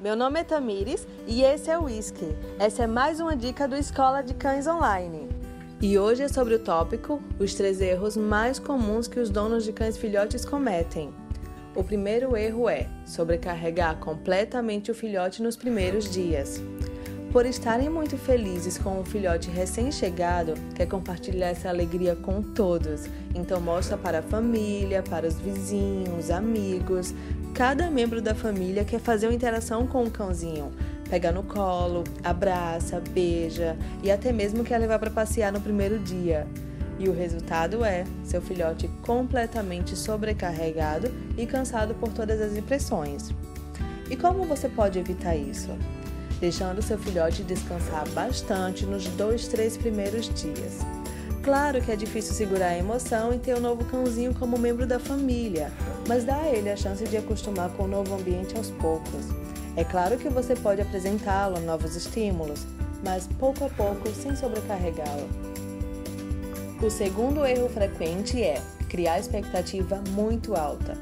meu nome é Tamires e esse é o Whisky. Essa é mais uma dica do Escola de Cães Online. E hoje é sobre o tópico os três erros mais comuns que os donos de cães filhotes cometem. O primeiro erro é sobrecarregar completamente o filhote nos primeiros dias. Por estarem muito felizes com o filhote recém-chegado, quer compartilhar essa alegria com todos. Então mostra para a família, para os vizinhos, amigos. Cada membro da família quer fazer uma interação com o cãozinho. Pega no colo, abraça, beija e até mesmo quer levar para passear no primeiro dia. E o resultado é seu filhote completamente sobrecarregado e cansado por todas as impressões. E como você pode evitar isso? deixando seu filhote descansar bastante nos dois, três primeiros dias. Claro que é difícil segurar a emoção e ter o um novo cãozinho como membro da família, mas dá a ele a chance de acostumar com o novo ambiente aos poucos. É claro que você pode apresentá-lo a novos estímulos, mas pouco a pouco, sem sobrecarregá-lo. O segundo erro frequente é criar expectativa muito alta.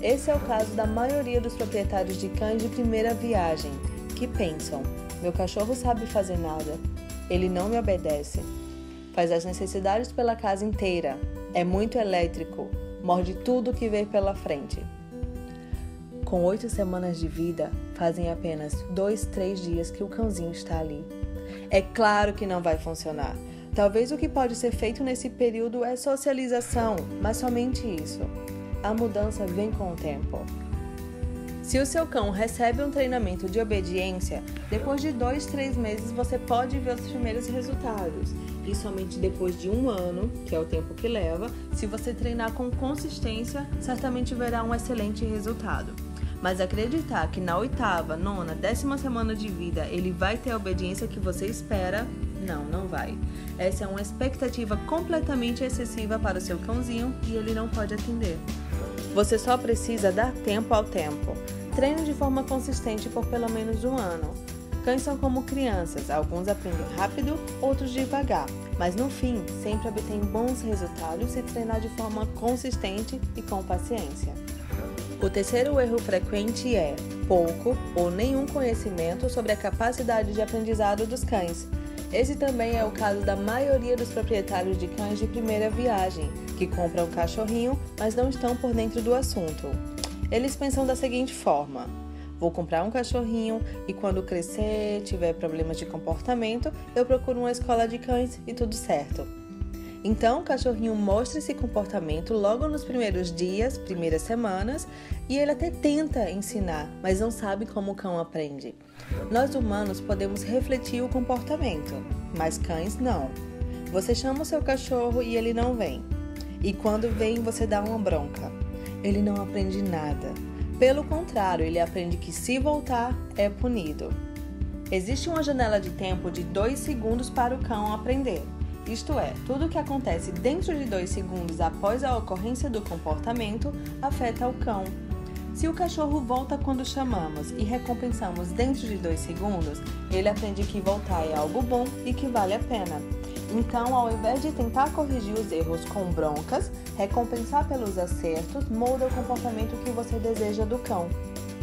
Esse é o caso da maioria dos proprietários de cães de primeira viagem, que pensam: meu cachorro sabe fazer nada, ele não me obedece, faz as necessidades pela casa inteira, é muito elétrico, morde tudo que vê pela frente. Com oito semanas de vida, fazem apenas dois, três dias que o cãozinho está ali. É claro que não vai funcionar. Talvez o que pode ser feito nesse período é socialização, mas somente isso. A mudança vem com o tempo. Se o seu cão recebe um treinamento de obediência, depois de dois, três meses você pode ver os primeiros resultados. E somente depois de um ano, que é o tempo que leva, se você treinar com consistência, certamente verá um excelente resultado. Mas acreditar que na oitava, nona, décima semana de vida ele vai ter a obediência que você espera, não, não vai. Essa é uma expectativa completamente excessiva para o seu cãozinho e ele não pode atender. Você só precisa dar tempo ao tempo. Treine de forma consistente por pelo menos um ano. Cães são como crianças, alguns aprendem rápido, outros devagar, mas no fim sempre obtêm bons resultados se treinar de forma consistente e com paciência. O terceiro erro frequente é pouco ou nenhum conhecimento sobre a capacidade de aprendizado dos cães. Esse também é o caso da maioria dos proprietários de cães de primeira viagem, que compram um cachorrinho, mas não estão por dentro do assunto. Eles pensam da seguinte forma: vou comprar um cachorrinho e quando crescer, tiver problemas de comportamento, eu procuro uma escola de cães e tudo certo. Então, o cachorrinho mostra esse comportamento logo nos primeiros dias, primeiras semanas, e ele até tenta ensinar, mas não sabe como o cão aprende. Nós humanos podemos refletir o comportamento, mas cães não. Você chama o seu cachorro e ele não vem. E quando vem, você dá uma bronca. Ele não aprende nada. Pelo contrário, ele aprende que se voltar, é punido. Existe uma janela de tempo de 2 segundos para o cão aprender. Isto é, tudo o que acontece dentro de 2 segundos após a ocorrência do comportamento afeta o cão, se o cachorro volta quando chamamos e recompensamos dentro de dois segundos, ele aprende que voltar é algo bom e que vale a pena. Então, ao invés de tentar corrigir os erros com broncas, recompensar pelos acertos molda o comportamento que você deseja do cão.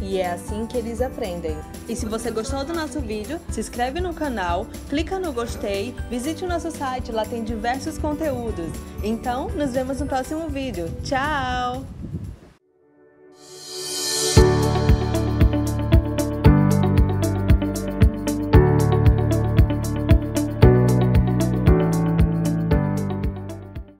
E é assim que eles aprendem. E se você gostou do nosso vídeo, se inscreve no canal, clica no gostei, visite o nosso site, lá tem diversos conteúdos. Então, nos vemos no próximo vídeo. Tchau!